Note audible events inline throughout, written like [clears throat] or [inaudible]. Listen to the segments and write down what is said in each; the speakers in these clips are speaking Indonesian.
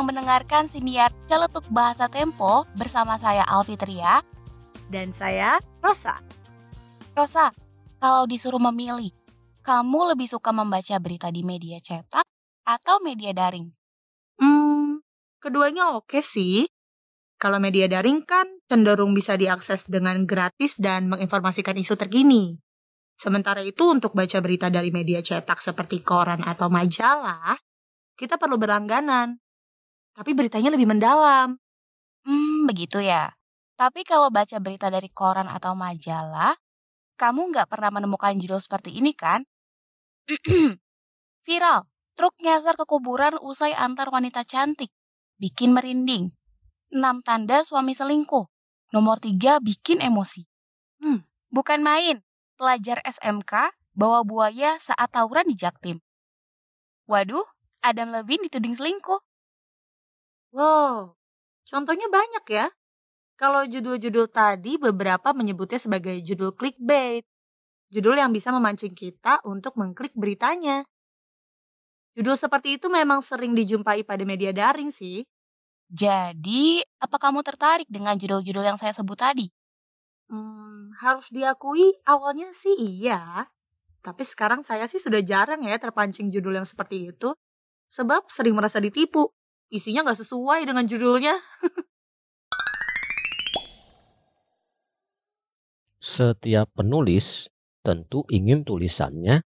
sedang mendengarkan siniar Celetuk Bahasa Tempo bersama saya Alfitria dan saya Rosa. Rosa, kalau disuruh memilih, kamu lebih suka membaca berita di media cetak atau media daring? Hmm, keduanya oke sih. Kalau media daring kan cenderung bisa diakses dengan gratis dan menginformasikan isu terkini. Sementara itu untuk baca berita dari media cetak seperti koran atau majalah, kita perlu berlangganan. Tapi beritanya lebih mendalam. Hmm, begitu ya. Tapi kalau baca berita dari koran atau majalah, kamu nggak pernah menemukan judul seperti ini kan? [clears throat] Viral, truk nyasar ke kuburan usai antar wanita cantik. Bikin merinding. 6 tanda suami selingkuh. Nomor 3 bikin emosi. Hmm, bukan main. Pelajar SMK bawa buaya saat tawuran di Jaktim. Waduh, Adam Levine dituding selingkuh. Wow, contohnya banyak ya. Kalau judul-judul tadi beberapa menyebutnya sebagai judul clickbait. Judul yang bisa memancing kita untuk mengklik beritanya. Judul seperti itu memang sering dijumpai pada media daring sih. Jadi, apa kamu tertarik dengan judul-judul yang saya sebut tadi? Hmm, harus diakui awalnya sih iya. Tapi sekarang saya sih sudah jarang ya terpancing judul yang seperti itu. Sebab sering merasa ditipu. Isinya nggak sesuai dengan judulnya. Setiap penulis tentu ingin tulisannya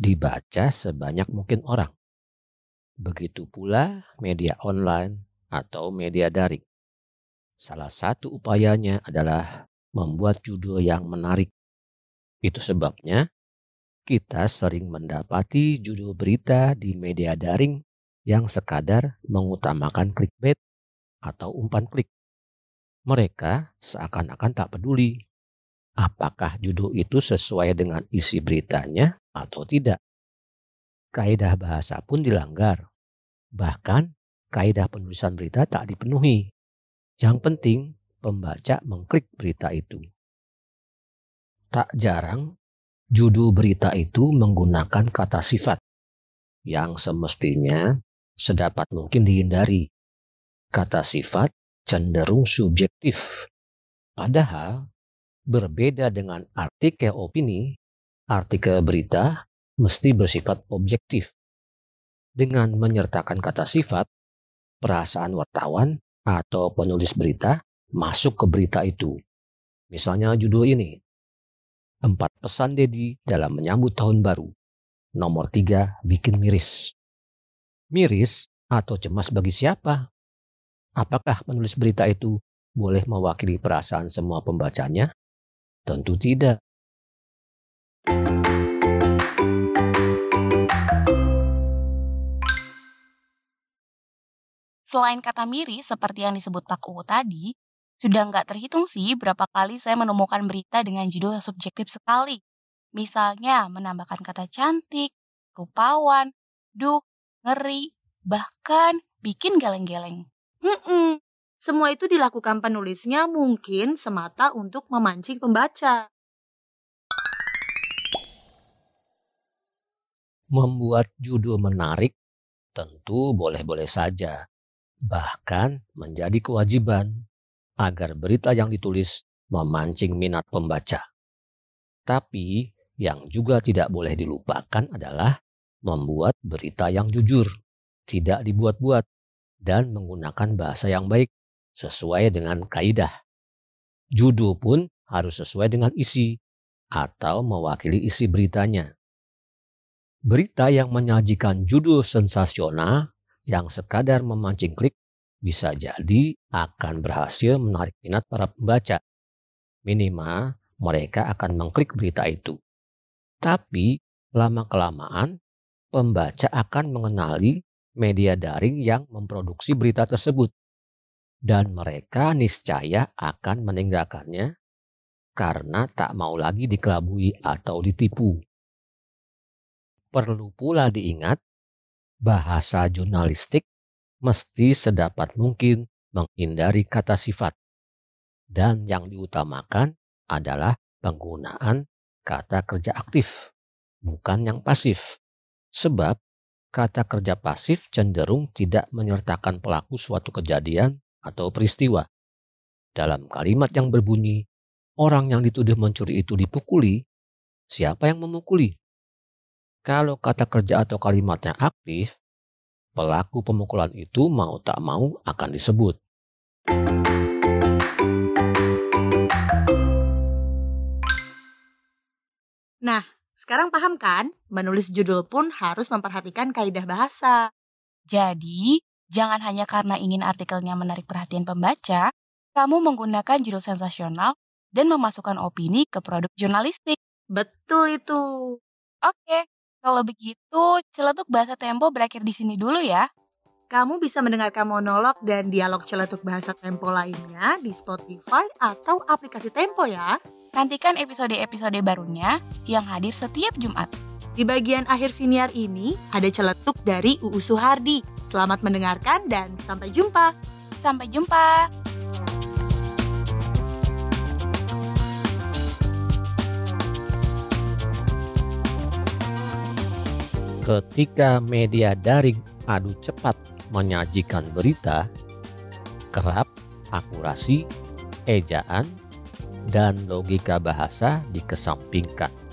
dibaca sebanyak mungkin orang. Begitu pula media online atau media daring. Salah satu upayanya adalah membuat judul yang menarik. Itu sebabnya kita sering mendapati judul berita di media daring yang sekadar mengutamakan clickbait atau umpan klik. Mereka seakan-akan tak peduli apakah judul itu sesuai dengan isi beritanya atau tidak. Kaidah bahasa pun dilanggar. Bahkan kaidah penulisan berita tak dipenuhi. Yang penting pembaca mengklik berita itu. Tak jarang judul berita itu menggunakan kata sifat yang semestinya sedapat mungkin dihindari. Kata sifat cenderung subjektif. Padahal berbeda dengan artikel opini, artikel berita mesti bersifat objektif. Dengan menyertakan kata sifat, perasaan wartawan atau penulis berita masuk ke berita itu. Misalnya judul ini, Empat pesan Dedi dalam menyambut tahun baru. Nomor tiga, bikin miris. Miris atau cemas bagi siapa? Apakah penulis berita itu boleh mewakili perasaan semua pembacanya? Tentu tidak. Selain kata miris seperti yang disebut Pak Uu tadi, sudah nggak terhitung sih berapa kali saya menemukan berita dengan judul yang subjektif sekali. Misalnya menambahkan kata cantik, rupawan, duh, ngeri, bahkan bikin geleng-geleng. Mm -mm. Semua itu dilakukan penulisnya mungkin semata untuk memancing pembaca. Membuat judul menarik tentu boleh-boleh saja, bahkan menjadi kewajiban agar berita yang ditulis memancing minat pembaca. Tapi yang juga tidak boleh dilupakan adalah membuat berita yang jujur, tidak dibuat-buat, dan menggunakan bahasa yang baik sesuai dengan kaidah. Judul pun harus sesuai dengan isi atau mewakili isi beritanya. Berita yang menyajikan judul sensasional yang sekadar memancing klik bisa jadi akan berhasil menarik minat para pembaca. Minimal mereka akan mengklik berita itu. Tapi lama-kelamaan pembaca akan mengenali media daring yang memproduksi berita tersebut dan mereka niscaya akan meninggalkannya karena tak mau lagi dikelabui atau ditipu. Perlu pula diingat, bahasa jurnalistik mesti sedapat mungkin menghindari kata sifat, dan yang diutamakan adalah penggunaan kata kerja aktif, bukan yang pasif. Sebab kata kerja pasif cenderung tidak menyertakan pelaku suatu kejadian atau peristiwa. Dalam kalimat yang berbunyi, orang yang dituduh mencuri itu dipukuli, siapa yang memukuli? Kalau kata kerja atau kalimatnya aktif, pelaku pemukulan itu mau tak mau akan disebut. Nah, sekarang paham kan? Menulis judul pun harus memperhatikan kaidah bahasa. Jadi, jangan hanya karena ingin artikelnya menarik perhatian pembaca, kamu menggunakan judul sensasional dan memasukkan opini ke produk jurnalistik. Betul itu. Oke, kalau begitu celetuk bahasa Tempo berakhir di sini dulu ya. Kamu bisa mendengarkan monolog dan dialog celetuk bahasa Tempo lainnya di Spotify atau aplikasi Tempo ya. Nantikan episode-episode barunya yang hadir setiap Jumat. Di bagian akhir siniar ini ada celetuk dari UU Suhardi. Selamat mendengarkan dan sampai jumpa. Sampai jumpa. Ketika media daring adu cepat menyajikan berita, kerap akurasi, ejaan, dan logika bahasa dikesampingkan.